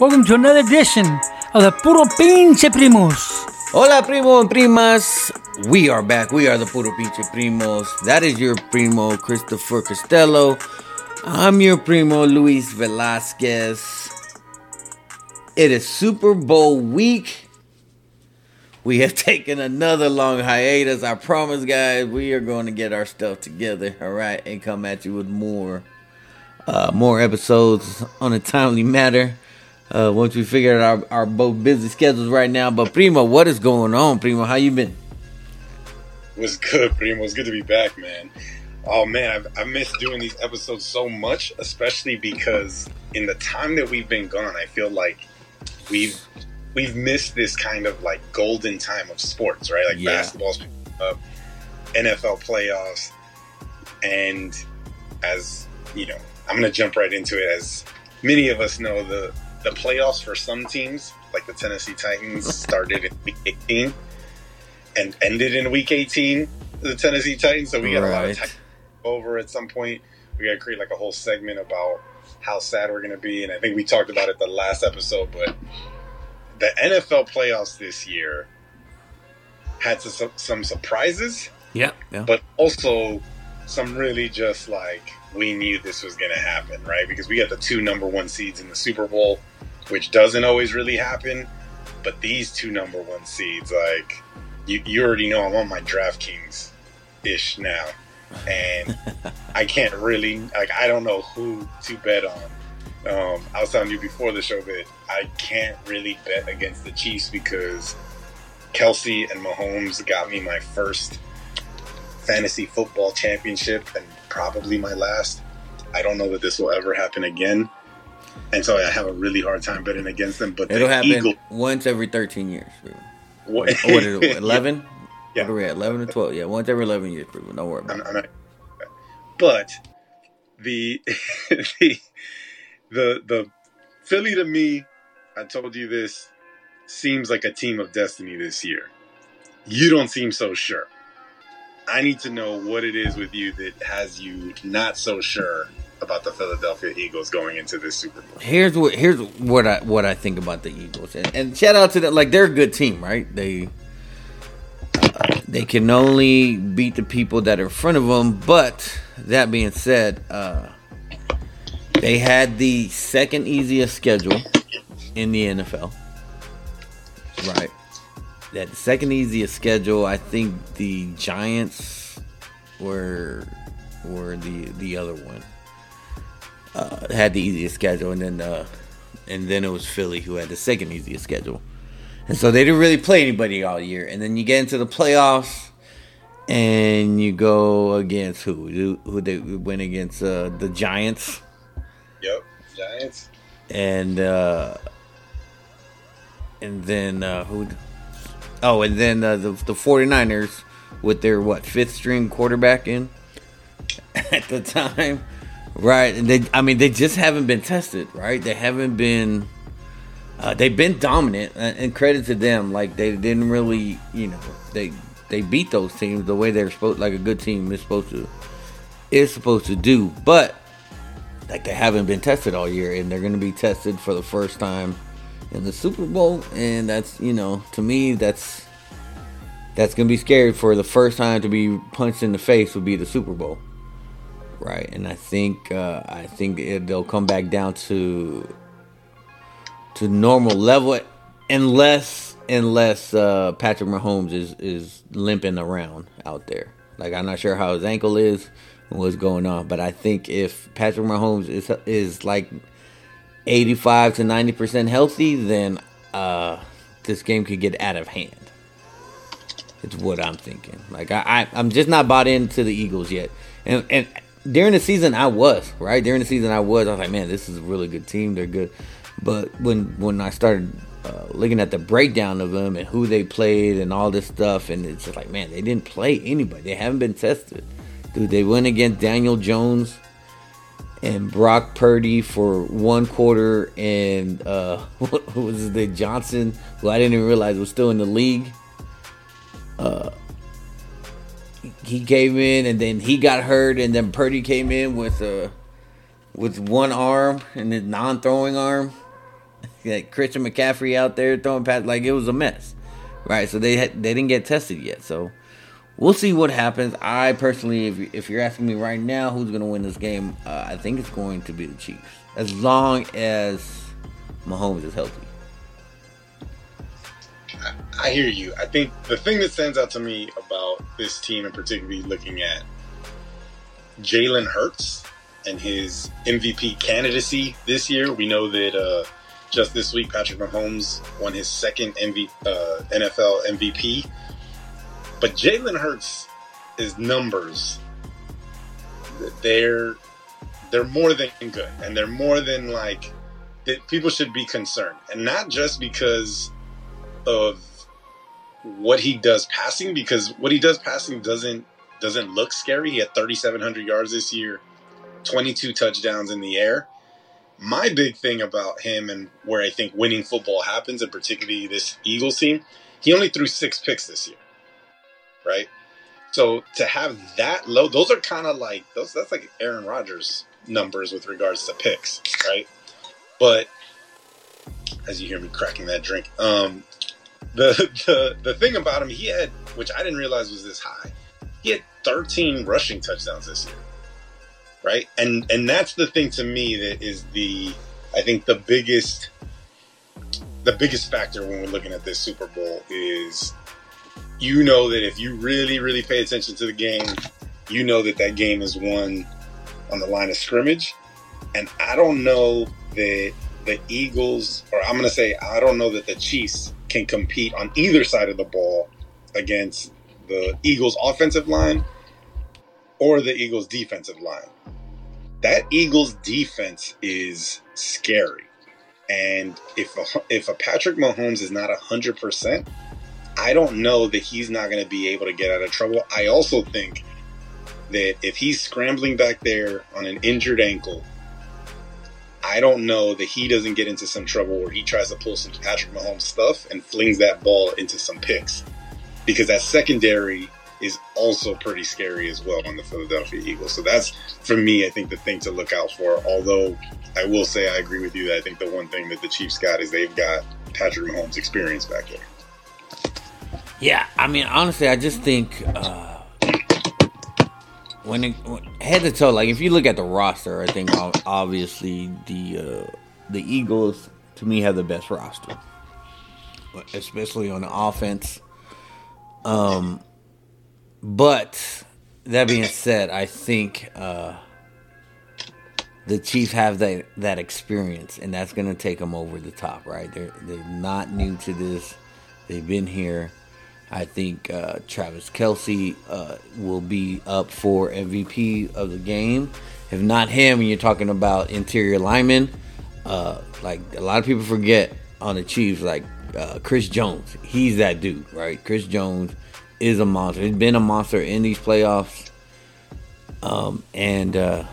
Welcome to another edition of the Puro Pinche Primos. Hola, primo and primas. We are back. We are the Puro Pinche Primos. That is your primo, Christopher Costello. I'm your primo, Luis Velasquez. It is Super Bowl week. We have taken another long hiatus. I promise, guys, we are going to get our stuff together, all right, and come at you with more, uh, more episodes on a timely matter. Uh, once we figure out our, our both busy schedules right now. But Primo, what is going on, Primo? How you been? Was good, Primo. It's good to be back, man. Oh man, I've, I missed doing these episodes so much, especially because in the time that we've been gone, I feel like we've we've missed this kind of like golden time of sports, right? Like Yeah. basketball's up, NFL playoffs, and as you know, I'm gonna jump right into it. As many of us know, the the playoffs for some teams, like the Tennessee Titans, started in week 18 and ended in week 18. The Tennessee Titans, so we got a lot of Right. Titans over at some point. We got to create like a whole segment about how sad we're going to be, and I think we talked about it the last episode. But the NFL playoffs this year had some, some surprises, Yeah, yeah. but also some really just like we knew this was going to happen, right? Because we got the two number one seeds in the Super Bowl, which doesn't always really happen. But these two number one seeds, like you, you already know, I'm on my DraftKings ish now, and I can't really like I don't know who to bet on. Um, I was telling you before the show that I can't really bet against the Chiefs because Kelce and Mahomes got me my first fantasy football championship and probably my last. I don't know that this will ever happen again. And so I have a really hard time betting against them. But It'll the happen Eagle, once every 13 years. What, 11? Yeah. What are we at? 11 or 12? Yeah, once every 11 years, Primo. Don't worry about it. But the the the the Philly to me, I told you this, seems like a team of destiny this year. You don't seem so sure. I need to know what it is with you that has you not so sure about the Philadelphia Eagles going into this Super Bowl. Here's what here's what I what I think about the Eagles, and, and shout out to them. Like they're a good team, right? They they can only beat the people that are in front of them. But that being said, uh, they had the second easiest schedule in the NFL. Right. That second easiest schedule. I think the Giants were were the the other one uh, had the easiest schedule, and then uh, and then it was Philly who had the second easiest schedule, and so they didn't really play anybody all year. And then you get into the playoffs, and you go against who? Who, who they went against uh, the Giants, Yep, Giants. and uh, and then uh, who? Oh, and then uh, the the 49ers with their what fifth string quarterback in at the time. Right, they I mean they just haven't been tested, right? They haven't been uh, they've been dominant and, and credit to them like they didn't really, you know, they they beat those teams the way they're supposed like a good team is supposed to is supposed to do. But like they haven't been tested all year and they're going to be tested for the first time in the Super Bowl and that's, you know, to me that's that's going to be scary for the first time to be punched in the face would be the Super Bowl right? And I think uh, I think it, they'll come back down to to normal level unless unless uh, Patrick Mahomes is is limping around out there. Like I'm not sure how his ankle is and what's going on, but I think if Patrick Mahomes is is like 85 to 90 percent healthy, then uh, this game could get out of hand. It's what I'm thinking. Like I, I I'm just not bought into the Eagles yet, and and during the season I was right? During the season I was. I was like man this is a really good team. They're good, but when when I started uh, looking at the breakdown of them and who they played and all this stuff and it's just like man they didn't play anybody. They haven't been tested, dude they went against Daniel Jones and Brock Purdy for one quarter and uh what was name Johnson who I didn't even realize was still in the league he came in and then he got hurt and then Purdy came in with uh with one arm and his non-throwing arm like Christian McCaffrey out there throwing pass like it was a mess, right? So they had, they didn't get tested yet. So we'll see what happens. I personally, if if you're asking me right now, who's going to win this game, uh, I think it's going to be the Chiefs, as long as Mahomes is healthy. I hear you. I think the thing that stands out to me about this team, and particularly looking at Jalen Hurts and his MVP candidacy this year, we know that uh, just this week Patrick Mahomes won his second MV, uh, NFL MVP. But Jalen Hurts, his numbers, they're they're more than good, and they're more than like that. People should be concerned, and not just because of what he does passing because what he does passing doesn't doesn't look scary. He had 3700 yards this year, 22 touchdowns in the air. My big thing about him and where I think winning football happens and particularly this Eagles team, he only threw 6 picks this year. Right? So to have that low, those are kind of like those that's like Aaron Rodgers numbers with regards to picks, right? But as you hear me cracking that drink, um, the the the thing about him, he had, which I didn't realize was this high. He had 13 rushing touchdowns this year, right? And and that's the thing to me that is the, I think the biggest, the biggest factor when we're looking at this Super Bowl is, you know that if you really really pay attention to the game, you know that that game is won on the line of scrimmage, and I don't know that the Eagles, or I'm going to say, I don't know that the Chiefs can compete on either side of the ball against the Eagles' offensive line or the Eagles' defensive line. That Eagles' defense is scary. And if a, if a Patrick Mahomes is not 100%, I don't know that he's not going to be able to get out of trouble. I also think that if he's scrambling back there on an injured ankle I don't know that he doesn't get into some trouble where he tries to pull some Patrick Mahomes stuff and flings that ball into some picks. Because that secondary is also pretty scary as well on the Philadelphia Eagles. So that's, for me, I think the thing to look out for. Although I will say I agree with you that I think the one thing that the Chiefs got is they've got Patrick Mahomes' experience back there. Yeah, I mean, honestly, I just think. Uh when, it, head to toe, like if you look at the roster, I think obviously the uh, the Eagles to me have the best roster, especially on the offense. Um, but that being said, I think uh, the Chiefs have that that experience, and that's going to take them over the top. Right? They're they're not new to this. They've been here. I think uh, Travis Kelce uh, will be up for MVP of the game. If not him, you're talking about interior linemen, uh, like a lot of people forget on the Chiefs, like uh, Chris Jones, he's that dude, right? Chris Jones is a monster. He's been a monster in these playoffs, um, and uh,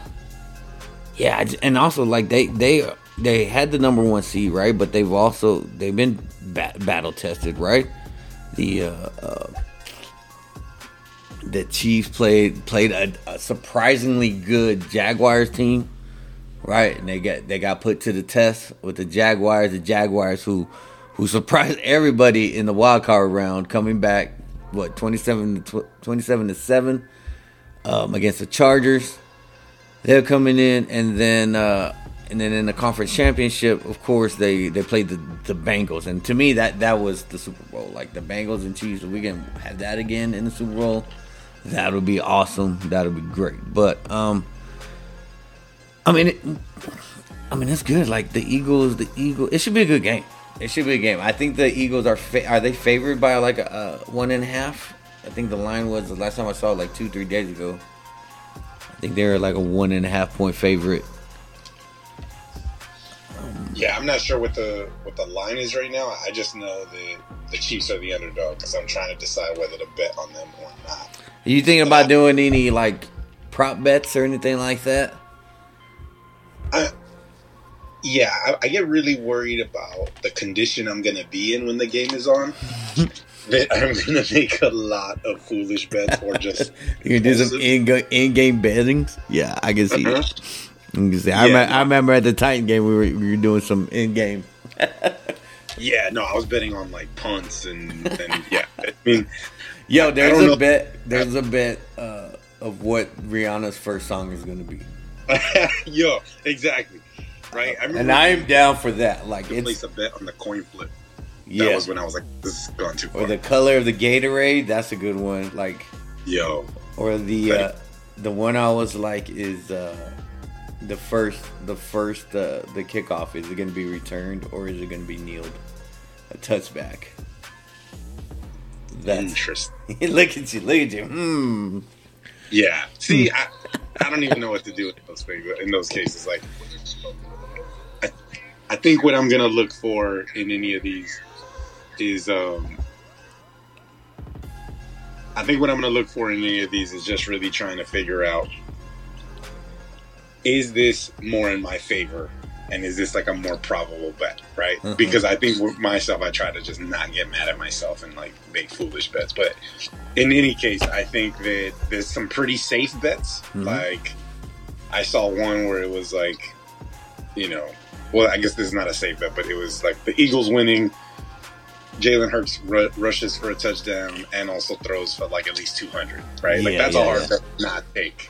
yeah, and also like they they they had the number one seed, right? But they've also they've been battle tested, right? The uh, uh, the Chiefs played played a, a, surprisingly good Jaguars team, right? And they got they got put to the test with the Jaguars. The Jaguars who who surprised everybody in the wild card round, coming back what 27 to 27 to seven um, against the Chargers. They're coming in, and then uh, and then in the conference championship, of course, they they played the, the Bengals, and to me that that was the Super Bowl. Like the Bengals and Chiefs, we can have that again in the Super Bowl. That would be awesome. That would be great. But um, I mean, it, I mean it's good. Like the Eagles, the Eagle, it should be a good game. It should be a game. I think the Eagles are fa- are they favored by like a, a one and a half. I think the line was the last time I saw it like two three days ago. I think they're like a one and a half point favorite. Yeah, I'm not sure what the what the line is right now. I just know that the Chiefs are the underdog because I'm trying to decide whether to bet on them or not. Are you thinking about doing any like prop bets or anything like that? I, yeah, I, I get really worried about the condition I'm going to be in when the game is on. that I'm going to make a lot of foolish bets or just you can do some in in game bettings. Yeah, I can see uh-huh. I, yeah. I, remember, I, remember, at the Titan game we were, we were doing some in game. yeah, no, I was betting on like punts and, and yeah. I mean, Yo, I there's a know. bet. There's a bet uh, of what Rihanna's first song is gonna be, yo, exactly, right? I remember and I'm down for that. Like it's placed a bet on the coin flip. That yeah. was when I was like, this is gone too far. Or the color of the Gatorade. That's a good one. Like yo, or the uh, the one I was like is uh, the first the first uh, the kickoff. Is it gonna be returned or is it gonna be kneeled? A touchback. That's interesting. look at you, look at you. Hmm. Yeah. See, I, I don't even know what to do in those things, in those cases. Like, I, I think what I'm gonna look for in any of these is, um, I think what I'm gonna look for in any of these is just really trying to figure out is this more in my favor, and is this like a more probable bet, right? Mhm. Because I think with myself, I try to just not get mad at myself and like make foolish bets, but in any case, I think that there's some pretty safe bets. Mhm. Like I saw one where it was like, you know, well, I guess this is not a safe bet, but it was like the Eagles winning. Jalen Hurts ru- rushes for a touchdown and also throws for like at least 200, right? like that's yeah, a hard yeah. to not take.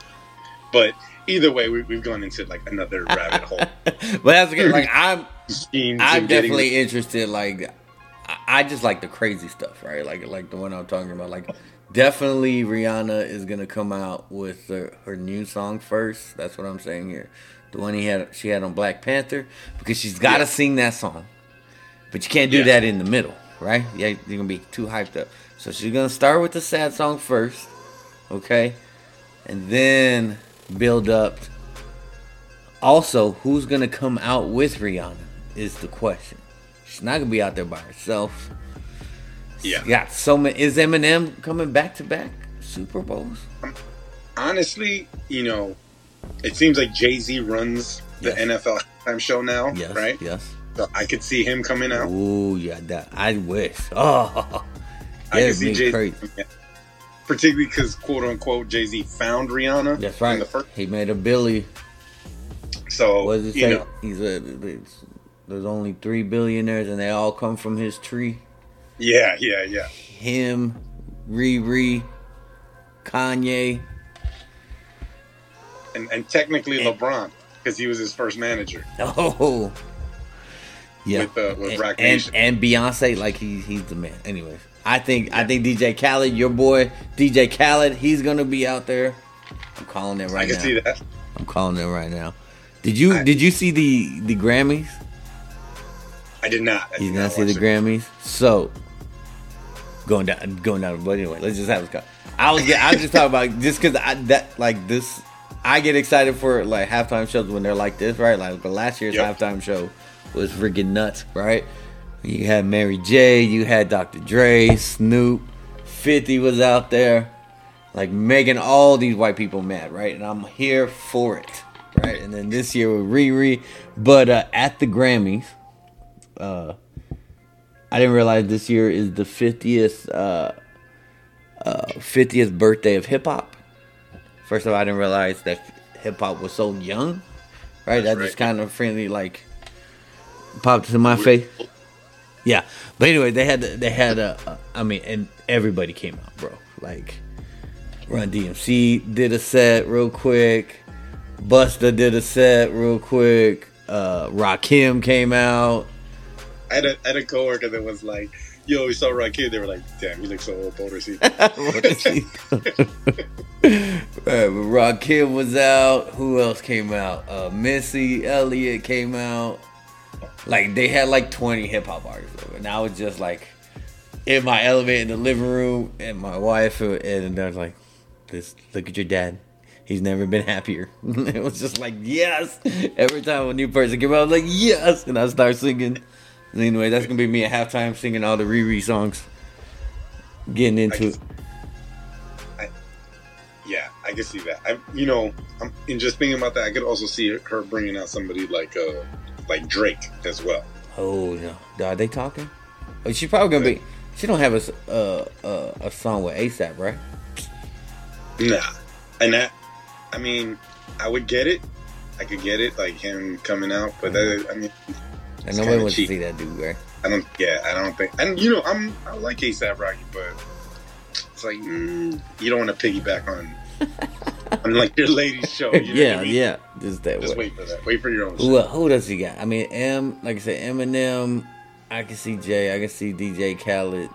But either way, we, we've gone into like another rabbit hole. but that's good. Like I'm I'm and getting definitely interested. Like, I- I just like the crazy stuff, right? Like, like the one I'm talking about. Like, definitely Rihanna is gonna come out with her, her new song first. That's what I'm saying here. The one he had, she had on Black Panther, because she's got to Yeah. sing that song, but you can't do Yeah. that in the middle, right? Yeah, you're gonna be too hyped up. So she's gonna start with the sad song first, okay, and then build up. Also, who's gonna come out with Rihanna is the question. She's not gonna be out there by herself. Yeah. Got so many. Is Eminem coming back to back Super Bowls? Um, honestly, you know, it seems like Jay Z runs the Yes. NFL time show now, Yes. right? Yes. So I could see him coming out. Ooh, yeah. That I wish. Oh, I yeah, could see Jay particularly because quote unquote Jay Z found Rihanna. That's in right. the first, He made a Billy. so What does it say? know, He said it's- there's only three billionaires, and they all come from his tree. yeah, yeah, yeah. Him, Riri, Kanye. And and technically And- LeBron because he was his first manager. Oh, yeah. With, uh, with and, and, and Beyonce, like he he's the man. Anyways, I think I think DJ Khaled, your boy DJ Khaled, he's gonna be out there. I'm calling it right now. I can now. see that. I'm calling it right now. Did you I- did you see the the Grammys? I did not. I You did did not see the it. Grammys? So going down going down. But anyway, let's just have this. co- I was I was just talking about just because I that like this. I get excited for like halftime shows when they're like this, right? Like the last year's Yep. halftime show was freaking nuts, right? You had Mary J, you had Dr. Dre, Snoop, 50 was out there, like making all these white people mad, right? And I'm here for it, right? And then this year with Riri, but uh, at the Grammys, uh, I didn't realize this year is the 50th uh, uh, 50th birthday of hip hop. First of all, I didn't realize that hip hop was so young, right? That's that just right. kind of friendly like popped to my face. Yeah, but anyway, they had they had a, a I mean, and everybody came out, bro. Like Run DMC did a set real quick. Busta did a set real quick. Uh, Rakim came out. I had a, I had a coworker that was like, "Yo, we saw Rakim." They were like, "Damn, he looks so old, Boulder right, but Rakim was out. Who else came out? Uh, Missy Elliott came out. Like they had like twenty hip hop artists, over. and I was just like in my elevator in the living room, and my wife, and they're like, "This, look at your dad." He's never been happier. it was just like yes. Every time a new person came out, I was like yes, and I start singing. Anyway, that's gonna be me at halftime singing all the Riri songs. Getting into it. Yeah, I can see that. I, you know, I'm, in just thinking about that, I could also see her bringing out somebody like uh, like Drake as well. Oh no, are they talking? Oh, she probably gonna be. She don't have a uh, uh, a song with ASAP, right? Nah, and that, I mean, I would get it. I could get it, like him coming out, but that, I mean, And nobody wants cheap. to see that dude, right? I don't. Yeah, I don't think. And you know, I'm I like ASAP Rocky, but it's like mm, you don't want to piggyback on on like your ladies show. You know yeah, I mean? yeah. Just that Just way. wait for that. Wait for your own. Who, show. uh, who does he got? I mean, M, like I said, Eminem. I can see Jay. I can see DJ Khaled.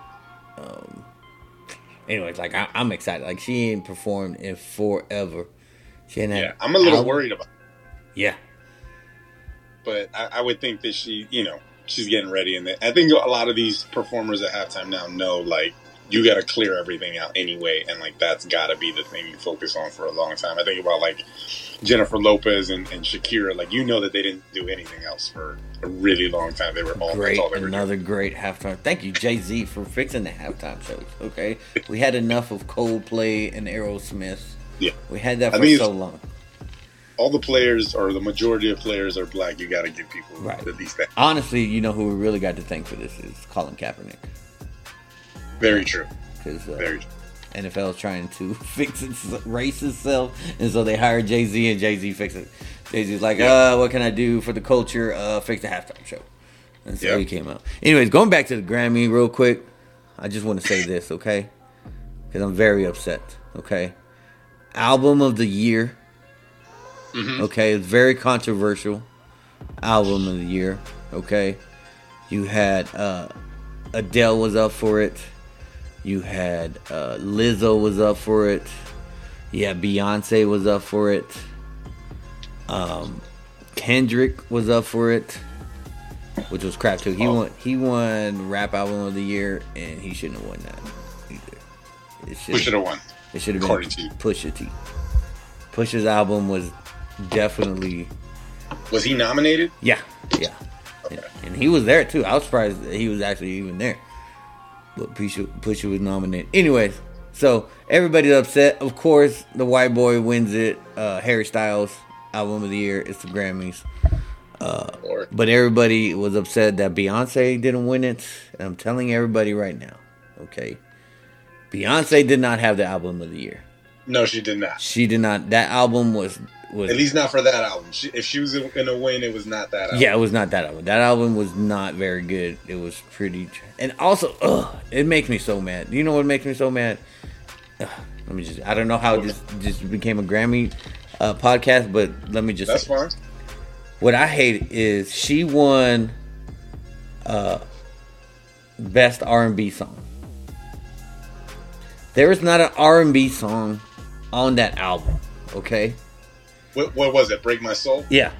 Um, anyways, like I, I'm excited. Like she ain't performed in forever. She ain't had Yeah, I'm a little album- worried about, it, Yeah, but I, I would think that she, you know, she's getting ready, and I think a lot of these performers at halftime now know like you got to clear everything out anyway, and like that's got to be the thing you focus on for a long time. I think about like Jennifer Lopez and, and Shakira, like you know that they didn't do anything else for a really long time. They were all great. that's all they were doing. Another great halftime. Thank you, Jay Z, for fixing the halftime shows. Okay, we had enough of Coldplay and Aerosmith. Yeah. we had that I for mean, so long. all the players or the majority of players are black. You got to give people Right. at least that. Honestly, you know who we really got to thank for this is Colin Kaepernick Very true. because uh, Very true. NFL is trying to fix its race itself, and so they hired Jay Z, and Jay Z fixed it. Jay Z's like, Yeah. uh, what can I do for the culture? Uh, fix the halftime show. And so Yeah. he came out. Anyways, going back to the Grammy real quick, I just want to say this, okay? Because I'm very upset. Okay, album of the year. Mhm. Okay, it's very controversial. Album of the year. Okay, you had uh, Adele was up for it. You had uh, Lizzo was up for it. Yeah, Beyonce was up for it. Um, Kendrick was up for it, which was crap too. He Oh. won. He won rap album of the year, and he shouldn't have won that either. It should have won? It should have been. Pusha T. Pusha's album was definitely Was he nominated? yeah, yeah, and, and he was there too. I was surprised that he was actually even there. But Pusha, Pusha was nominated. Anyways, so everybody's upset. Of course, the white boy wins it. Uh, Harry Styles album of the year. It's the Grammys. Or But everybody was upset that Beyonce didn't win it. And I'm telling everybody right now, okay? Beyonce did not have the album of the year. no, she did not. She did not. That album was was At least not for that album. She, if she was to win, it was not that album. yeah, it was not that album. That album was not very good. It was pretty, and also, ugh, it makes me so mad. You know what makes me so mad? Ugh, let me just. I don't know how this just became a Grammy uh, podcast, but let me just. That's fine. what I hate is she won uh, best R and B song. There is not an R and B song on that album. Okay. What, what was it? Break My Soul? Yeah.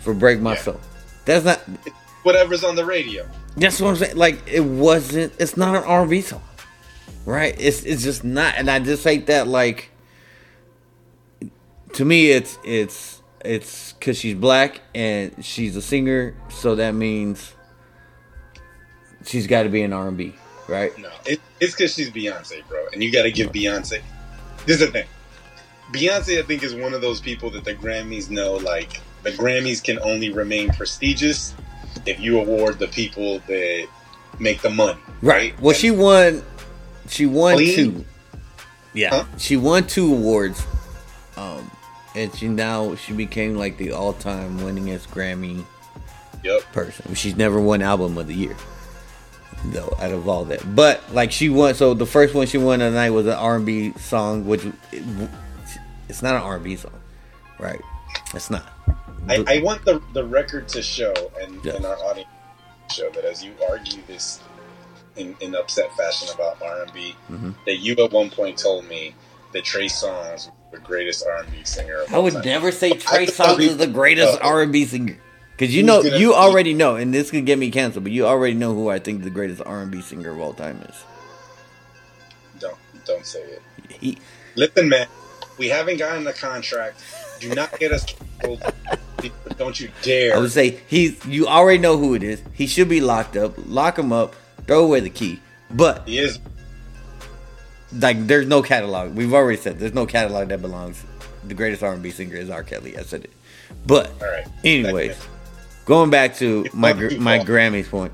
For Break My Yeah. Soul. That's not. Whatever's on the radio. That's what I'm saying. Like it wasn't. It's not an R&B song, right? It's it's just not. And I just hate that. Like to me, it's it's it's because she's black and she's a singer, so that means she's got to be an R&B, right? No, it, it's because she's Beyonce, bro. And you got to give Beyonce. This is the thing. Beyonce, I think, is one of those people that the Grammys know. Like the Grammys can only remain prestigious if you award the people that make the money. Right. Well, she won. She won Clean? two. Yeah, Huh? she won two awards. Um, and she now she became like the all-time winningest Grammy Yep. person. She's never won album of the year, though. Out of all that, but like she won. So the first one she won tonight was an R&B song, which it's not an R&B song, right? It's not. I, I want the the record to show and, Yeah. and our audience to show that as you argue this in, in upset fashion about R and B, Mhm. that you at one point told me that Trey Songz was the greatest R and B singer. Of I would time. never say Trey Songz is the greatest R&B singer. Because you know, you already know, and this could get me canceled, but you already know who I think the greatest R&B singer of all time is. Don't don't say it. He, Listen, man, we haven't gotten the contract. Do not get us canceled. Don't you dare. I would say he's. You already know who it is. He should be locked up. Lock him up. Throw away the key. But he is. like, there's no catalog. We've already said there's no catalog that belongs. The greatest R&B singer is R. Kelly. I said it. But right. anyways, going back to my not gr- too my. Grammys point.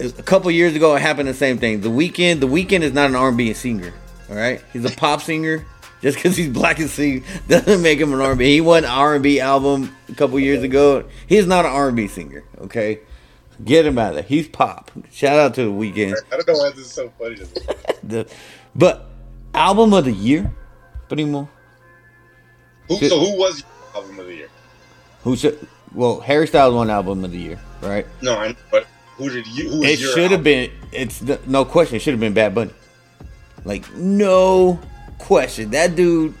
A couple years ago, it happened the same thing. The Weeknd, the Weeknd is not an R&B singer. All right, he's a pop singer, Just because he's black and sing doesn't make him an R&B. He won an R&B album a couple years ago. He's not an R&B singer. Okay, get him out of there. He's pop. Shout out to the Weeknd. I don't know why this is so funny. To me. The, but album of the year, Primo. Who, so who was your album of the year? Who should? Well, Harry Styles won album of the year, right? No, I. But who did you? Who It should have been. It's the, no question. It should have been Bad Bunny. Like no question. That dude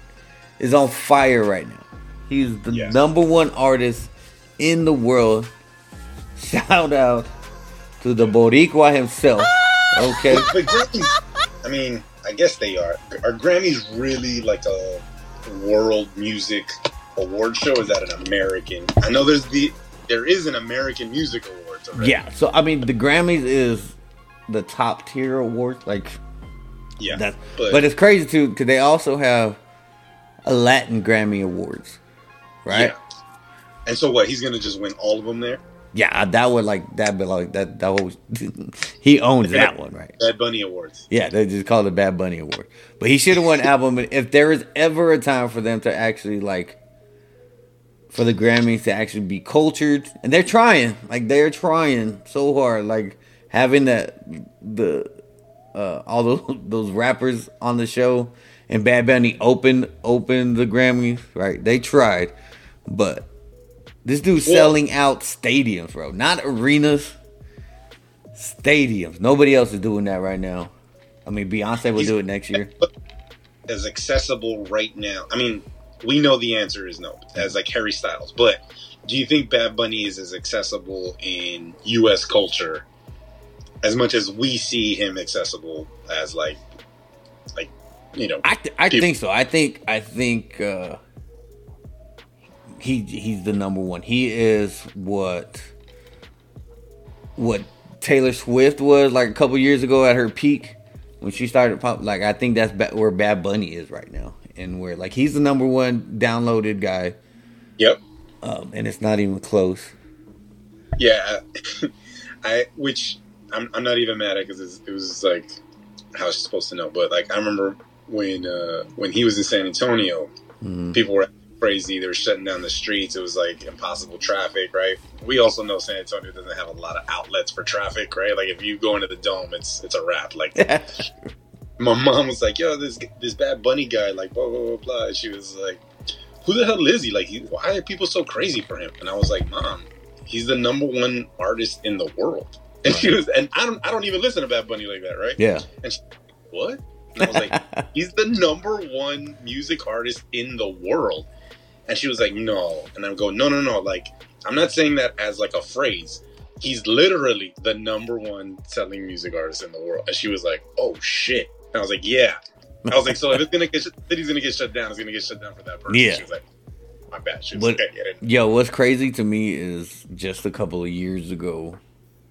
is on fire right now. He's the Yeah. number one artist in the world. Shout out to the Boricua himself. Ah! Okay. But Grammys, I mean, I guess they are. Are Grammys really like a world music award show? Is that an American? I know there's the there is an American Music Awards. Already. Yeah. So I mean, the Grammys is the top tier award. Like yeah. That's, but, but, it's crazy too because they also have a Latin Grammy Awards, right? yeah. And so what? He's gonna just win all of them there. Yeah, that would like that, but like that that was he owns that one, right? Bad Bunny Awards. Yeah, they just called it a Bad Bunny Award, but he should have won album. If there is ever a time for them to actually like for the Grammys to actually be cultured, and they're trying, like they're trying so hard, like having that the uh, all those those rappers on the show and Bad Bunny open open the Grammys, right? They tried, but this dude's Well- selling out stadiums, bro, not arenas, stadiums. Nobody else is doing that right now. I mean, Beyonce will He's- do it next year. As accessible right now. I mean, we know the answer is no, as like Harry Styles. But do you think Bad Bunny is as accessible in U.S. culture as much as we see him accessible as like, like you know? I th- I People- think so. I think I think uh, he he's the number one. He is what what Taylor Swift was like a couple years ago at her peak when she started pop. Like I think that's ba- where Bad Bunny is right now, and where like he's the number one downloaded guy, Yep. um, and it's not even close. Yeah, I which I'm, I'm not even mad at because it was like how was supposed to know, but like I remember when uh, when he was in San Antonio, Mhm. people were crazy. They were shutting down the streets. It was like impossible traffic, right? We also know San Antonio doesn't have a lot of outlets for traffic, right? Like if you go into the dome, it's it's a wrap. Like my mom was like, "Yo, this this bad bunny guy, like blah blah blah blah." And she was like, "Who the hell is he? Like, he, why are people so crazy for him?" And I was like, "Mom, he's the number one artist in the world." And she was, and I don't I don't even listen to Bad Bunny like that, right? yeah, And she, What? And I was like, "He's the number one music artist in the world." And she was like, "No," and I'm going, "No, no, no! Like, I'm not saying that as like a phrase." He's literally the number one selling music artist in the world. And she was like, "Oh shit!" And I was like, "Yeah." I was like, "So if it's gonna get, city's gonna get shut down, it's gonna get shut down for that person." Yeah. She was like, "My bad." She was But- like, "Okay, yeah, Yo, what's crazy to me is just a couple of years ago,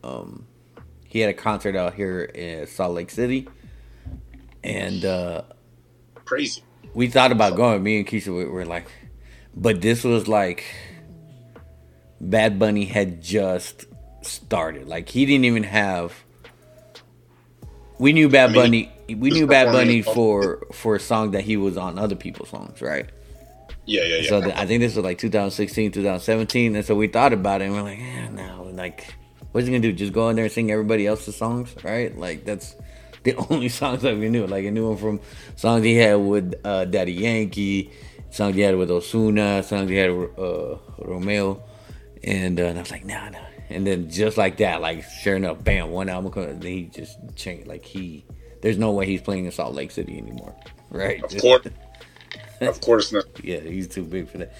um, he had a concert out here in Salt Lake City, and uh, crazy." we thought about going. Me and Keisha we were like, but this was like Bad Bunny had just started. Like he didn't even have. We knew Bad I mean, Bunny. We knew Bad Bunny for for a song that he was on other people's songs, right? Yeah, yeah, yeah. So the, I think this was like 2016, 2017, and so we thought about it, and we're like, yeah, no, like, what's he gonna do? Just go in there and sing everybody else's songs, right? Like that's the only songs that we knew. Like I knew him from songs he had with uh, Daddy Yankee, songs he had with Ozuna, songs he had with uh, Romeo, and, uh, and I was like, nah, nah. And then just like that, like sure enough, bam, one album comes, then he just changed. Like he, there's no way he's playing in Salt Lake City anymore, right? of course, of course not. Yeah, he's too big for that.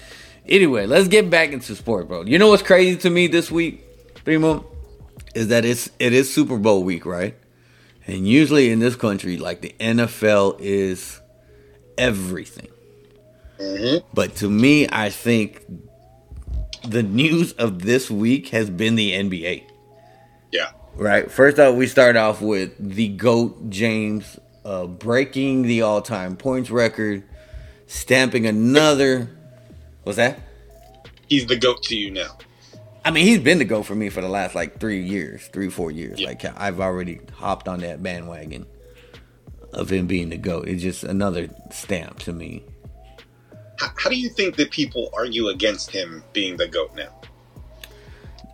Anyway, let's get back into sport, bro. You know what's crazy to me this week, Primo, is that it's it is Super Bowl week, right? And usually in this country, like the NFL is everything. hmm But to me, I think the news of this week has been the NBA. Yeah, Right. First off, we start off with the GOAT James uh, breaking the all time points record, stamping another. What's that? he's the goat to you now. I mean, he's been the GOAT for me for the last like three years, three, four years. Yeah. Like, I've already hopped on that bandwagon. of him being the goat. It's just another stamp to me. How, how do you think that people argue against him being the goat now?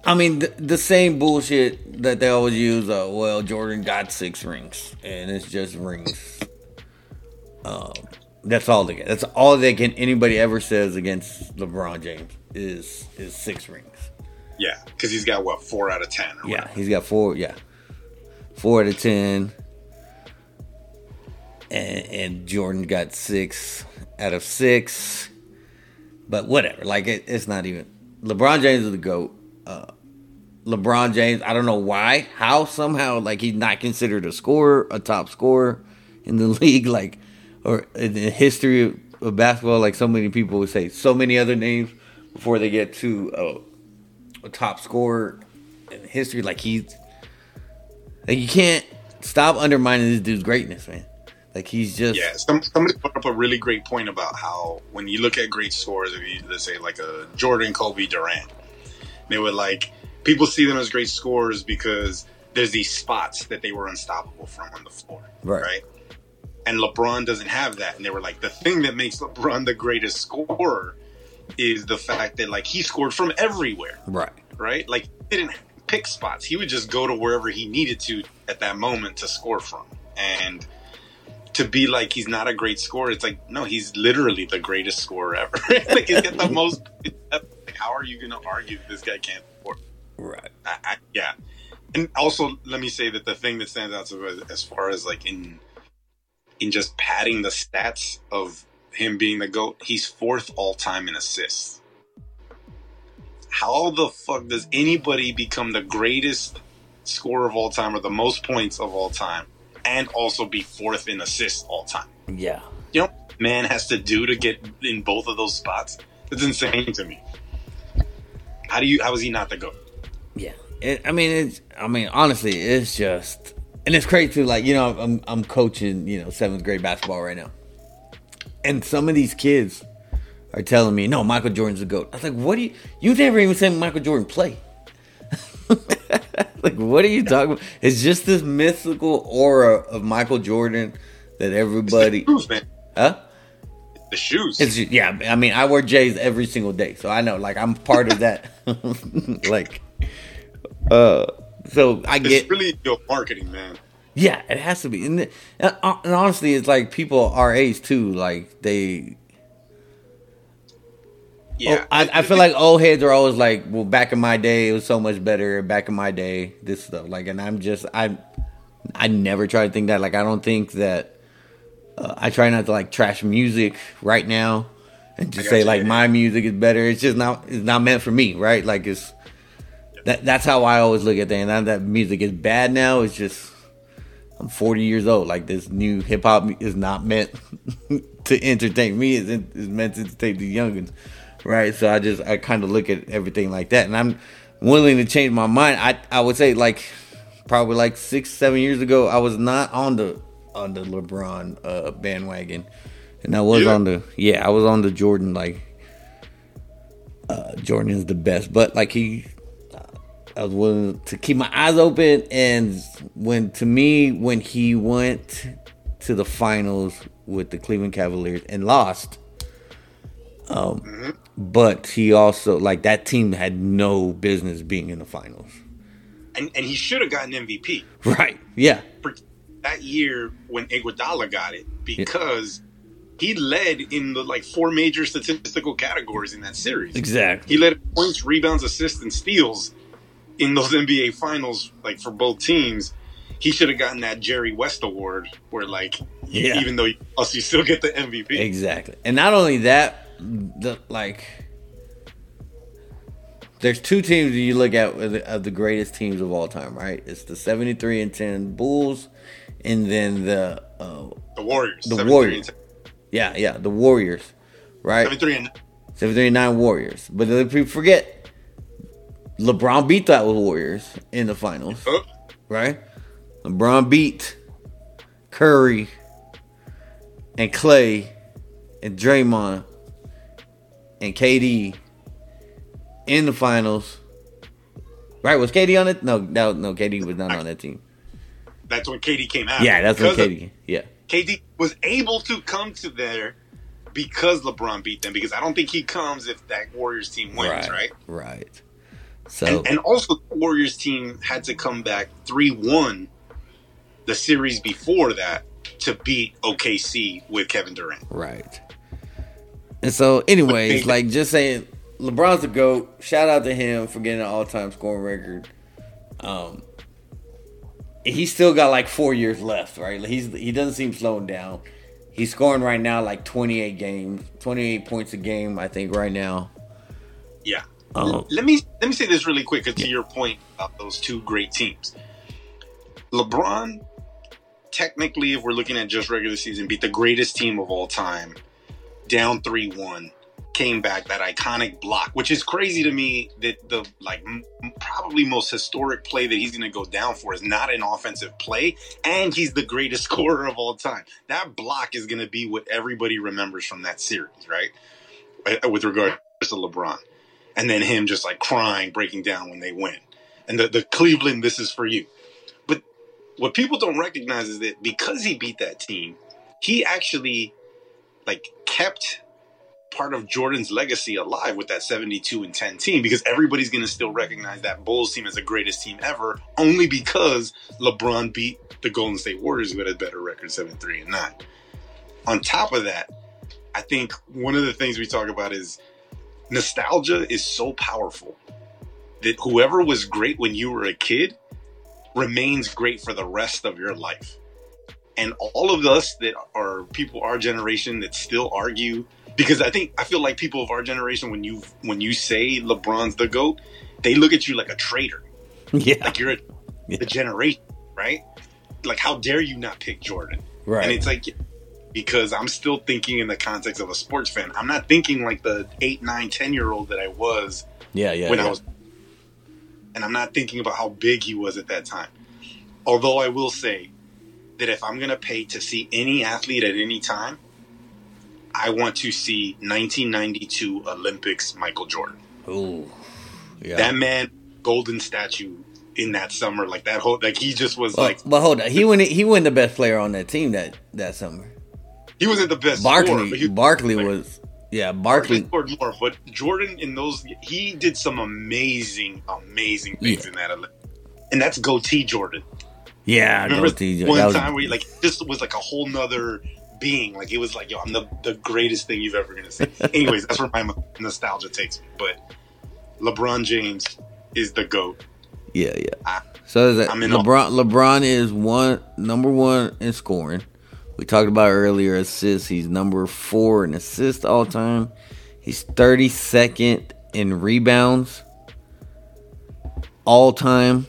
I mean, the, the same bullshit that they always use. Uh, well, Jordan got six rings, and it's just rings. Um, that's all they get. That's all they can. Anybody ever says against LeBron James is is six rings. Yeah, because he's got what four out of ten. Or Yeah, whatever. he's got four. Yeah, four out of ten, and, and Jordan got six out of six. But whatever, like it, it's not even. LeBron James is the goat. Uh, LeBron James, I don't know why, how somehow, like he's not considered a scorer, a top scorer in the league, like or in the history of, basketball. Like so many people would say, so many other names before they get to uh, top scorer in history. Like he's like you can't stop undermining this dude's greatness, man. Like he's just Yeah, some, somebody put up a really great point about how when you look at great scores, if you let's say like a Jordan, Kobe, Durant, they would like people see them as great scorers because there's these spots that they were unstoppable from on the floor, Right. right? And LeBron doesn't have that, and they were like, the thing that makes LeBron the greatest scorer is the fact that like he scored from everywhere, right. right? Like he didn't pick spots; he would just go to wherever he needed to at that moment to score from, and to be like he's not a great scorer. It's like no, he's literally the greatest scorer ever. like he's got the most. Like, how are you going to argue this guy can't score? Right. I, I, yeah, and also let me say that the thing that stands out to as far as like in in just padding the stats of him being the goat, he's fourth all time in assists. How the fuck does anybody become the greatest scorer of all time or the most points of all time and also be fourth in assists all time? Yeah. You know, man has to do to get in both of those spots. It's insane to me. How do you? How is he not the goat? Yeah. It, I mean, it's. I mean, honestly, it's just, and it's crazy too. Like you know, I'm I'm coaching you know seventh grade basketball right now, and some of these kids are telling me, no, Michael Jordan's the goat. I was like, what do you? You never even seen Michael Jordan play. like, what are you talking about? It's just this mythical aura of Michael Jordan that everybody, the shoes, man. huh? The shoes. It's yeah. I mean, I wear J's every single day, so I know. Like, I'm part of that. like, uh, so I It's get. really your marketing, man. Yeah, it has to be. And, the- and uh, and honestly, it's like people our age too. Like they, Yeah, oh, I, I feel like old heads are always like, "Well, back in my day, it was so much better. Back in my day, this stuff." Like, and I'm just, I, I never try to think that. Like, I don't think that. Uh, I try not to like trash music right now, and just say you, like yeah. my music is better. It's just not. It's not meant for me, right? Like it's. That that's how I always look at things. Not that music is bad now. It's just I'm 40 years old. Like this new hip hop is not meant to entertain me. It's, it's meant to entertain the youngins, right? So I just I kind of look at everything like that, and I'm willing to change my mind. I I would say like probably like six seven years ago, I was not on the on the LeBron uh, bandwagon, and I was Yeah. on the yeah I was on the Jordan like uh, Jordan is the best, but like he I was willing to keep my eyes open. And when to me, when he went to the finals with the Cleveland Cavaliers and lost, um, but he also like that team had no business being in the finals. and, and he should have gotten MVP Right? Yeah. for that year when Iguodala got it because he led in the like four major statistical categories in that series. Exactly. He led points, rebounds, assists, and steals in those NBA finals, like for both teams. He should have gotten that Jerry West award, where like Yeah. even though you lost, you still get the MVP. Exactly. And not only that, the like there's two teams that you look at of the, of the greatest teams of all time, right? It's the 73 and 10 Bulls and then the uh, The Warriors, The Warriors. yeah, yeah, the Warriors, right? 73 and 73 and 9 Warriors. But if we forget LeBron beat that with Warriors in the finals, oh, right? LeBron beat Curry and Clay and Draymond and KD in the finals. Right? Was KD on it? No, no, no. KD was not on that team. that's when KD came out. Yeah, that's when Because of- KD. Yeah, KD was able to come to there because LeBron beat them. Because I don't think he comes if that Warriors team wins, right? Right. So And, and also, the Warriors team had to come back 3 1 the series before that to beat OKC with Kevin Durant. Right. And so, anyways, But- like just saying, LeBron's a goat. Shout out to him for getting an all-time scoring record. Um, he's still got like four years left, right? Like, He's he doesn't seem slowing down. He's scoring right now like 28 games, 28 points a game, I think, right now. Yeah. Um, Let me let me say this really quick to your point about those two great teams. LeBron, technically, if we're looking at just regular season, beat the greatest team of all time, down three one, came back that iconic block, which is crazy to me that the like m- probably most historic play that he's going to go down for is not an offensive play, and he's the greatest scorer of all time. That block is going to be what everybody remembers from that series, right? Uh, With regard to LeBron and then him just like crying, breaking down when they win. And the, the Cleveland, this is for you. But what people don't recognize is that because he beat that team, he actually like kept part of Jordan's legacy alive with that 72 and 10 team because everybody's going to still recognize that Bulls team as the greatest team ever only because LeBron beat the Golden State Warriors who had a better record 7 3 and 9. On top of that, I think one of the things we talk about is nostalgia is so powerful that whoever was great when you were a kid remains great for the rest of your life. And all of us that are people our generation that still argue because I think I feel like people of our generation when you when you say LeBron's the GOAT, they look at you like a traitor. yeah. Like you're a, Yeah. the generation, right? Like how dare you not pick Jordan? Right. And it's like because I'm still thinking in the context of a sports fan. I'm not thinking like the eight, nine, ten year old that I was yeah, yeah. when yeah. I was, and I'm not thinking about how big he was at that time. Although I will say that if I'm gonna pay to see any athlete at any time, I want to see 1992 Olympics Michael Jordan. Ooh. Yeah. That man, golden statue in that summer, like that whole, like he just was Well, like but hold on, he went He won the best player on that team that that summer. He wasn't the best. scorer, Barkley. he- Barkley was. Yeah, Barkley scored more, but Jordan in those he did some amazing, amazing things Yeah. in that And that's goatee Jordan. Yeah, Remember goatee. one was- time where he, like this was like a whole nother being. Like it was like, yo, I'm the the greatest thing you've ever gonna see. Anyways, that's where my nostalgia takes me. But LeBron James is the goat. Yeah, yeah. I- So is that LeBron? LeBron is one number one in scoring. We talked about earlier assists. He's number four in assists all time. He's thirty second in rebounds all time.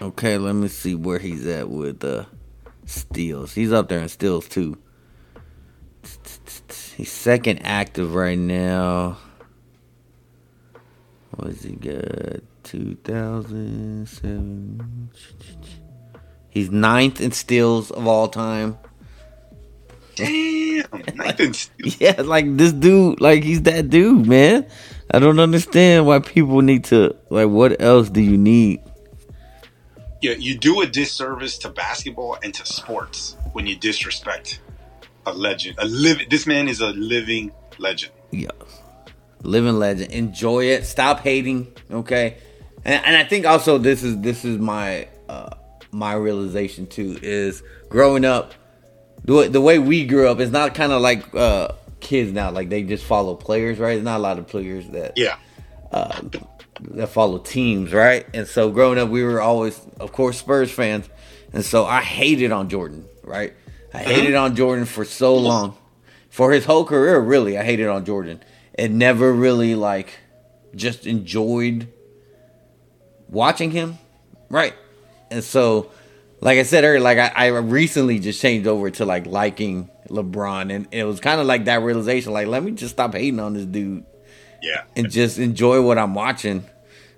Okay, let me see where he's at with uh, steals. He's up there in steals too. He's second active right now. What's he got? 2007. He's ninth in steals of all time. Damn, Nathan. Yeah, like this dude, like he's that dude, man. I don't understand why people need to like. What else do you need? Yeah, you do a disservice to basketball and to sports when you disrespect a legend. A live. This man is a living legend. Yeah, living legend. Enjoy it. Stop hating. Okay, and and I think also this is this is my uh my realization too is growing up. The way, the way we grew up is not kind of like uh kids now. Like they just follow players, right? There's not a lot of players that Yeah, uh, that follow teams, right? And so growing up, we were always, of course, Spurs fans, and so I hated on Jordan, right? I hated on Jordan for so long, for his whole career. Really, I hated on Jordan, and never really like just enjoyed watching him, right? And so, like I said earlier, like I, I recently just changed over to like liking LeBron, and it was kind of like that realization, like let me just stop hating on this dude yeah. and just enjoy what I'm watching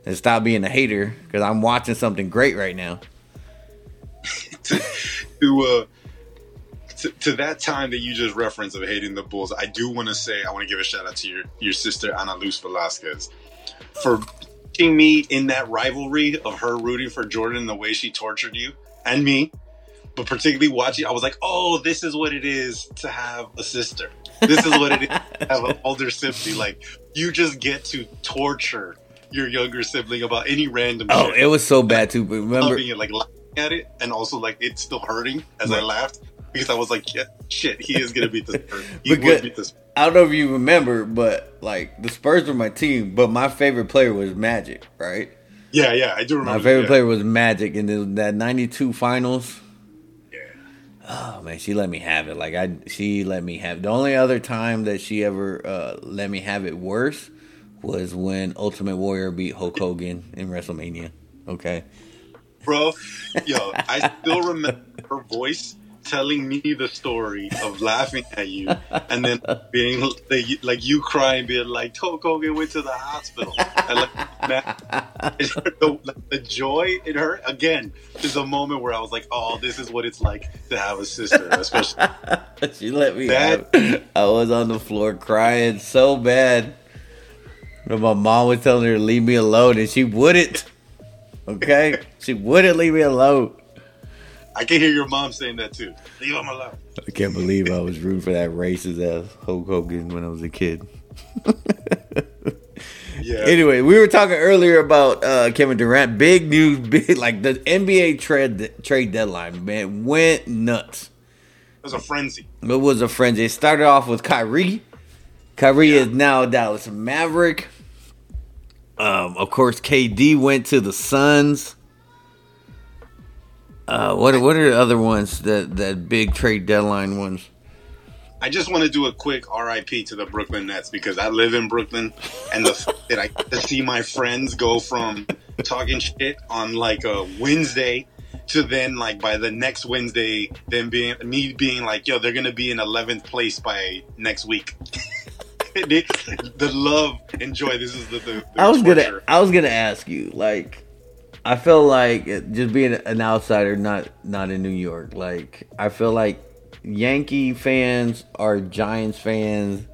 and stop being a hater because I'm watching something great right now. to to, uh, to to that time that you just referenced of hating the Bulls, I do want to say I want to give a shout out to your your sister Ana Luz Velasquez for me in that rivalry of her rooting for Jordan the way she tortured you and me. but particularly watching, I was like, oh, this is what it is to have a sister. This is what it is to have an older sibling. Like you just get to torture your younger sibling about any random. Oh, shit. it was so bad too. But remember, it, like laughing at it, and also like it's still hurting as I laughed because I was like, yeah, shit, he is gonna beat this. Spurs. He would beat this. I don't know if you remember, but like the Spurs were my team, but my favorite player was Magic, right? Yeah, yeah, I do remember. My favorite yeah. player was Magic, and then that '92 Finals. Yeah. Oh man, she let me have it. Like I, she let me have. The only other time that she ever uh, let me have it worse was when Ultimate Warrior beat Hulk Hogan in WrestleMania. Okay, bro. Yo, I still remember her voice telling me the story of laughing at you, and then being like, you crying, being like, "Hulk Hogan went to the hospital." And like, man, the, like, the joy in her again is a moment where I was like, "Oh, this is what it's like to have a sister," especially. she let me That-. I was on the floor crying so bad. But my mom was telling her to leave me alone, and she wouldn't. Okay, she wouldn't leave me alone. I can hear your mom saying that too. Leave him alone. I can't believe I was rooting for that racist ass Hulk Hogan when I was a kid. Yeah. Anyway, we were talking earlier about uh, Kevin Durant. Big news, big like the NBA trade trade deadline, man, went nuts. it was a frenzy. It was a frenzy. It started off with Kyrie. Kyrie is now Dallas Maverick. Um, of course, KD went to the Suns. Uh, what what are the other ones that that big trade deadline ones? I just want to do a quick RIP to the Brooklyn Nets because I live in Brooklyn, and the that I to see my friends go from talking shit on like a Wednesday to then like by the next Wednesday, then being me being like, yo, they're gonna be in eleventh place by next week. The love and joy. This is the. the, the I was gonna. I was gonna ask you like I feel like just being an outsider not not in New York like I feel like Yankee fans are Giants fans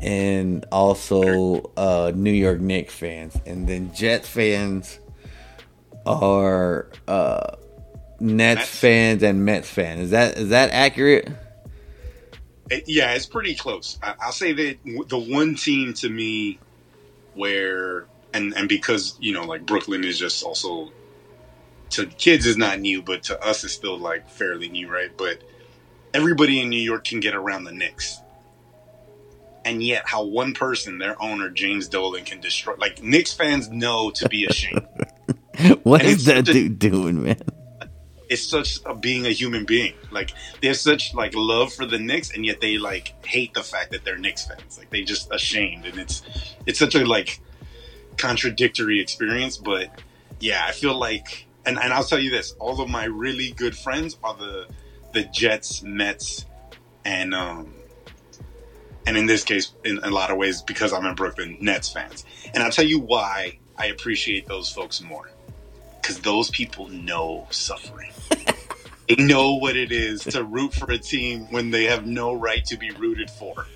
and also uh New York Knicks fans and then Jets fans are uh Nets, Mets? fans and Mets fans. Is that is that accurate? It- yeah, it's pretty close. I, I'll say that the one team to me where and and because you know like Brooklyn is just also to kids is not new, but to us is still like fairly new, right? But everybody in New York can get around the Knicks. And yet, how one person, their owner James Dolan, can destroy like Knicks fans know to be ashamed. What And is that a- dude doing, man? it's such a being a human being. Like they have such like love for the Knicks, and yet they like hate the fact that they're Knicks fans. Like they just ashamed, and it's it's such a like contradictory experience. But yeah, I feel like, and and I'll tell you this: all of my really good friends are the the Jets, Mets, and um. And in this case, in a lot of ways, because I'm in Brooklyn, Nets fans. And I'll tell you why I appreciate those folks more. Because those people know suffering. they know what it is to root for a team when they have no right to be rooted for.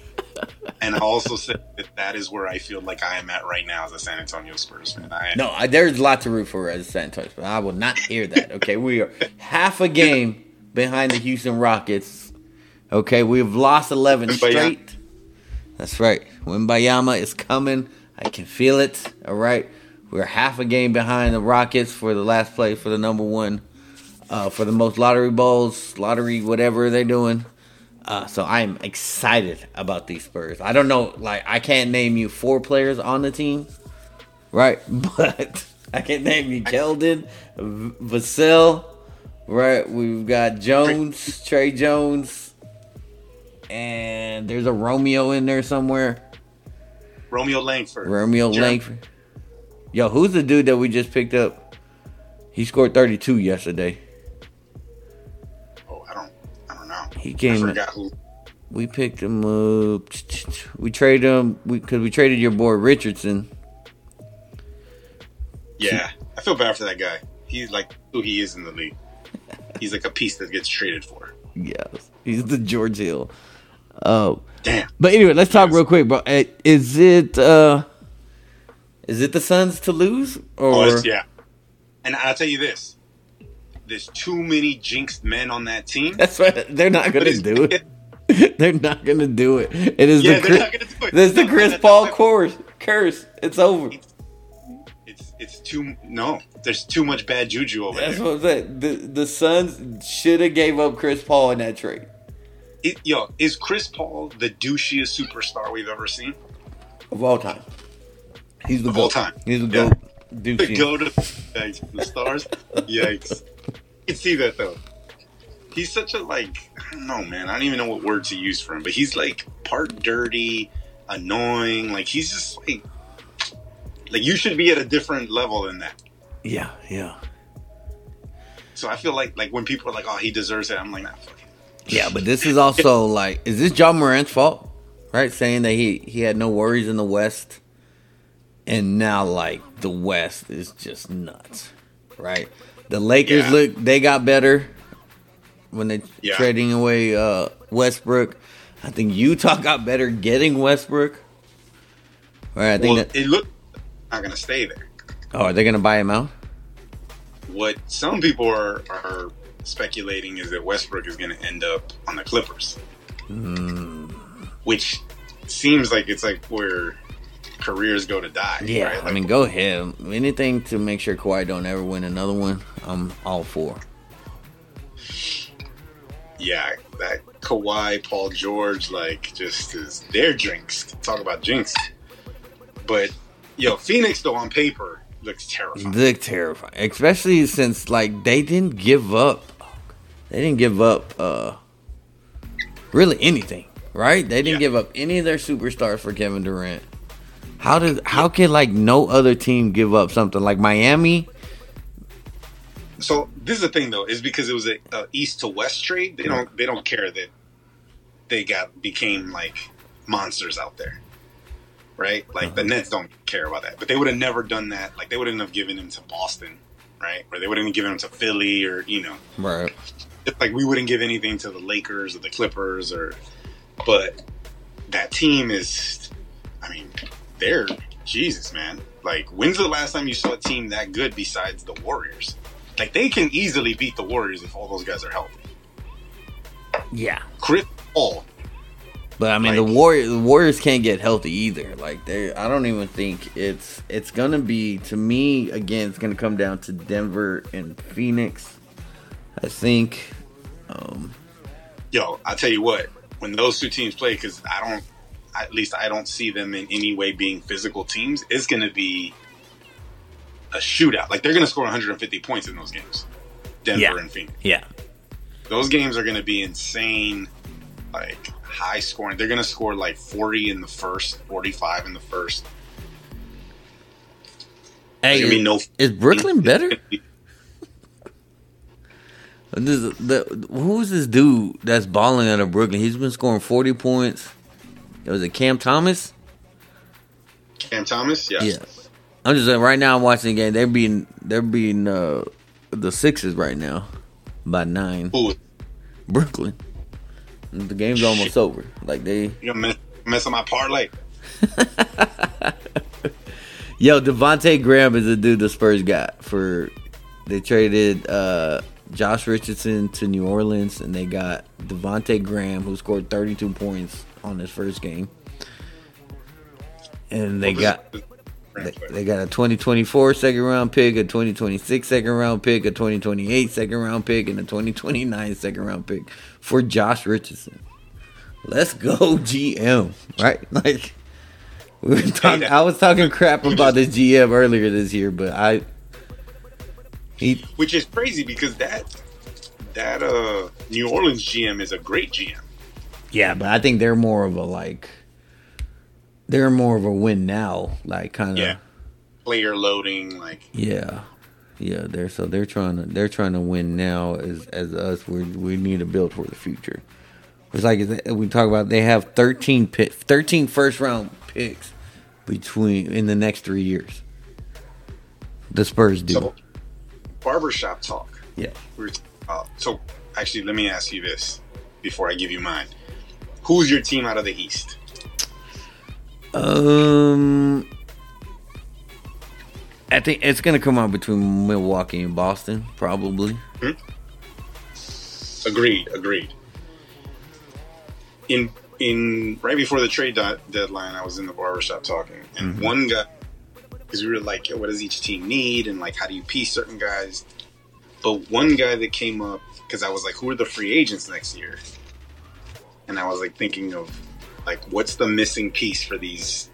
And I also said that that is where I feel like I am at right now as a San Antonio Spurs fan. I, No, I, there's a lot to root for as a San Antonio. Spurs. I will not hear that. Okay, we are half a game behind the Houston Rockets. Okay, we've lost 11 straight. That's right. Wembanyama is coming. I can feel it. All right, we're half a game behind the Rockets for the last play for the number one, uh, for the most lottery balls, lottery whatever they're doing. Uh, so I'm excited about these Spurs. I don't know, like I can't name you four players on the team, right? But I can name you Keldon, V- Vassell, right? We've got Jones, Tre Jones, and there's a Romeo in there somewhere. Romeo Langford. Romeo Jer- Langford. Yo, who's the dude that we just picked up? He scored 32 yesterday. He I came. forgot who. We picked him up. We traded him because we traded your boy Richardson. Yeah, I feel bad for that guy. He's like who he is in the league. He's like a piece that gets traded for. Yes, he's the George Hill. Oh, Damn. but anyway, let's talk real quick, bro. Eh, Is it uh, is it the Suns to lose or Oh, yeah. And I'll tell you this: there's too many jinxed men on that team. That's what they're not gonna do it. they're not gonna do it. It is Yeah, the Chris, not gonna do it. This is the Chris that's Paul course curse. It's over. It's it's too no. There's too much bad juju over That's there. what I'm saying. The the Suns should have gave up Chris Paul in that trade It, yo, is Chris Paul the douchiest superstar we've ever seen? of all time. He's the Of all time. He's the Yeah. goat. To Douchey. go to the stars. Yikes! You can see that though. He's such a like I don't know, man. I don't even know what word to use for him, but he's like part dirty, annoying. Like he's just like like you should be at a different level than that. Yeah, yeah, So I feel like like when people are like, "Oh, he deserves it," I'm like, "Nah, fuck yeah. But this is also like, is this Ja Morant's fault? Right, saying that he he had no worries in the West, and now like the West is just nuts. Right, the Lakers Yeah. look they got better when they Yeah. trading away uh, Westbrook. I think Utah got better getting Westbrook. Right, I think Well, that. it looked not gonna stay there. Oh, are they gonna buy him out? What some people are are speculating is that Westbrook is gonna end up on the Clippers, Hmm. which seems like it's like where careers go to die. Yeah, right? I mean, go ahead. Anything to make sure Kawhi don't ever win another one, I'm all for. yeah, that Kawhi, Paul George, like just is their drinks. Talk about jinx. But yo, Phoenix though on paper looks terrifying. Look terrifying, especially since like they didn't give up. They didn't give up uh really anything, right? They didn't Yeah. give up any of their superstars for Kevin Durant. How did how can like no other team give up something like Miami? So this is the thing though, is because it was a, a east to west trade. They don't they don't care that they got became like monsters out there, right? Like the uh-huh. Nets don't care about that, but they would have never done that. Like they wouldn't have given him to Boston, right? Or they wouldn't have given him to Philly, or you know, Right. It's like we wouldn't give anything to the Lakers or the Clippers, or but that team is, I mean, they're Jesus, man. Like when's the last time you saw a team that good besides the Warriors? Like they can easily beat the Warriors if all those guys are healthy. Yeah. Chris Paul, But I mean, the Warriors, the Warriors can't get healthy either. Like they, I don't even think it's it's gonna be to me again. It's gonna come down to Denver and Phoenix. I think. Um, yo, I tell you what, when those two teams play, because I don't, at least I don't see them in any way being physical teams. It's going to be a shootout. Like they're going to score 150 points in those games. Denver Yeah. and Phoenix. yeah, Those games are going to be insane, like high scoring. They're going to score like 40 in the first, 45 in the first. hey, There's going to be no. is Brooklyn better? This the, who's this dude that's balling out of Brooklyn? He's been scoring forty points. Was it Cam Thomas? Cam Thomas, yes. Yeah. I'm just saying. Right now, I'm watching the game. They're being they're being uh, the Sixers right now by nine. Ooh, Brooklyn. The game's almost over. Like they, you mess, mess up my parlay? yo, Devonte Graham is the dude the Spurs got for. They traded uh, Josh Richardson to New Orleans, and they got Devonte Graham, who scored 32 points on his first game. And they got they, they got a 2024 second round pick, a 2026 second round pick, a 2028 second round pick, and a 2029 second round pick for Josh Richardson. Let's go GM, right? Like we were talking, I was talking crap about this GM earlier this year, but I he which is crazy because that that uh New Orleans GM is a great GM. Yeah, but I think they're more of a like they're more of a win now, like kind of Yeah. Player loading, like Yeah, yeah. They're so they're trying to they're trying to win now. As as us, we we need to build for the future. It's like we talk about. They have 13 pick, 13 first round picks between in the next three years. The Spurs do. so barbershop talk. yeah. We were about- so actually let me ask you this before I give you mine. Who's your team out of the East? Um. I think it's gonna come out between Milwaukee and Boston, probably. Agreed. Agreed. In in right before the trade de- deadline, I was in the barbershop talking, and one guy because we were like, what does each team need, and like, how do you piece certain guys? But one guy that came up because I was like, who are the free agents next year? And I was like thinking of like, what's the missing piece for these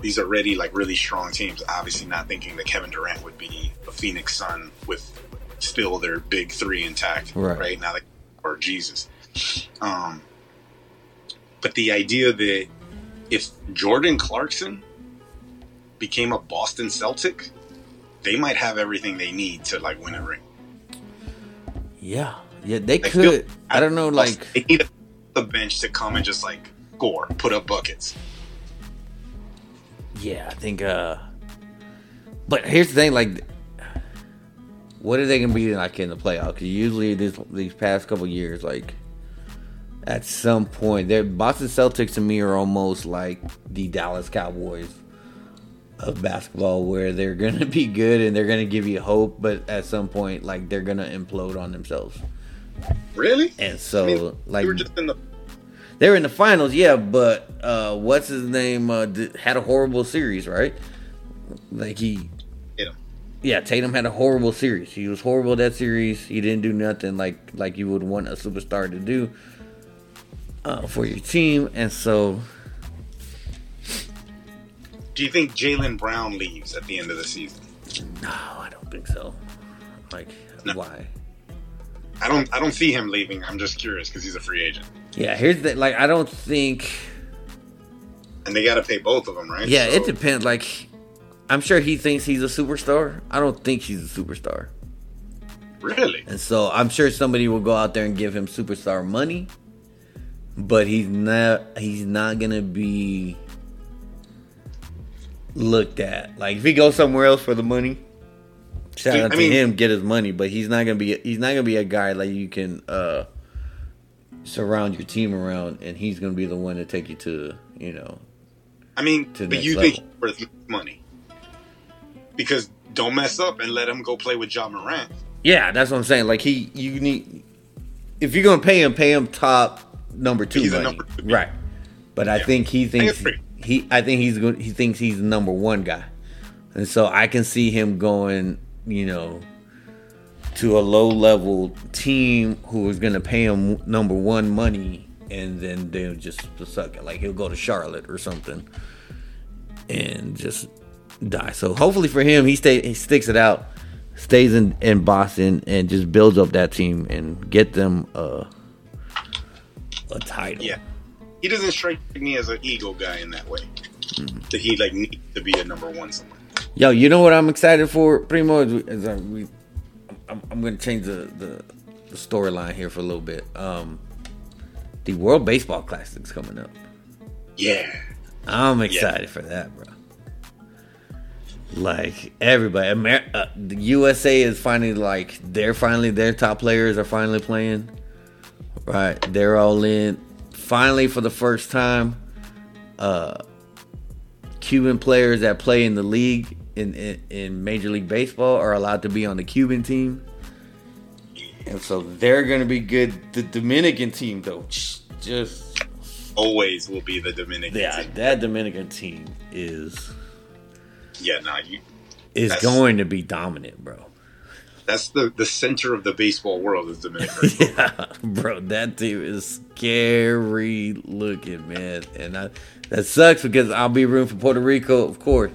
these already like really strong teams? Obviously, not thinking that Kevin Durant would be a Phoenix Sun with still their big three intact, Right. right, now, that, or Jesus. Um, but the idea that if Jordan Clarkson became a Boston Celtic, they might have everything they need to like win a ring. Yeah, yeah, they I could. feel- I don't know, like they need the bench to come and just like score, put up buckets. Yeah, I think. uh But here's the thing: like, what are they gonna be like in the playoffs? Because usually this these past couple years, like, at some point, they're Boston Celtics to me are almost like the Dallas Cowboys of basketball, where they're gonna be good and they're gonna give you hope, but at some point, like, they're gonna implode on themselves. Really? And so, I mean, like, we were just in the they were in the finals, yeah, but uh, what's his name uh, did, had a horrible series, right? Like he, Tatum. yeah, Tatum had a horrible series. He was horrible that series. He didn't do nothing like like you would want a superstar to do uh, for your team, and so Do you think Jaylen Brown leaves at the end of the season? no, I don't think so. Like No. why? I don't. I don't see him leaving. I'm just curious because he's a free agent, Yeah, here's the like I don't think. and they got to pay both of them, right? Yeah, So- it depends. Like I'm sure he thinks he's a superstar. I don't think he's a superstar. Really? And so I'm sure somebody will go out there and give him superstar money, but he's not he's not gonna be looked at. Like if he goes somewhere else for the money, shout Dude, out I to mean- him, get his money. But he's not gonna be he's not gonna be a guy like you can uh surround your team around, and he's gonna be the one to take you to you know. I mean, but you level. think he's worth money? Because don't mess up and let him go play with Ja Morant. Yeah, that's what I'm saying. Like he, you need if you're gonna pay him, pay him top number two He's a money, number two. right? But I think he thinks agree. he, I think he's good. He thinks he's the number one guy, and so I can see him going, you know, to a low level team who is gonna pay him number one money, and then they'll just suck it. Like he'll go to Charlotte or something, and just die. So hopefully for him, he stay he sticks it out, stays in in Boston, and just builds up that team and get them uh, a title. Yeah, he doesn't strike me as an ego guy in that way. Mm-hmm. That he like needs to be a number one somewhere. Yo, you know what I'm excited for, Primo? Is, is uh, we, I'm, I'm going to change the, the, the storyline here for a little bit. Um, the World Baseball Classic's coming up. Yeah, I'm excited for that, bro. Like everybody, Amer- uh, the USA is finally like they're finally their top players are finally playing. Right, they're all in. Finally, for the first time, uh, Cuban players that play in the league in, in in Major League Baseball are allowed to be on the Cuban team, and so they're going to be good. The Dominican team, though, just always will be the Dominican. yeah, team. that Dominican team is yeah. Nah, you. is going to be dominant, bro. That's the the center of the baseball world is Dominican. Yeah, bro, that team is scary looking, man, and I, that sucks because I'll be rooting for Puerto Rico, of course,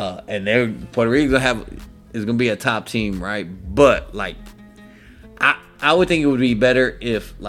uh, and they're Puerto Rico have is gonna be a top team, right? But like, I I would think it would be better if like.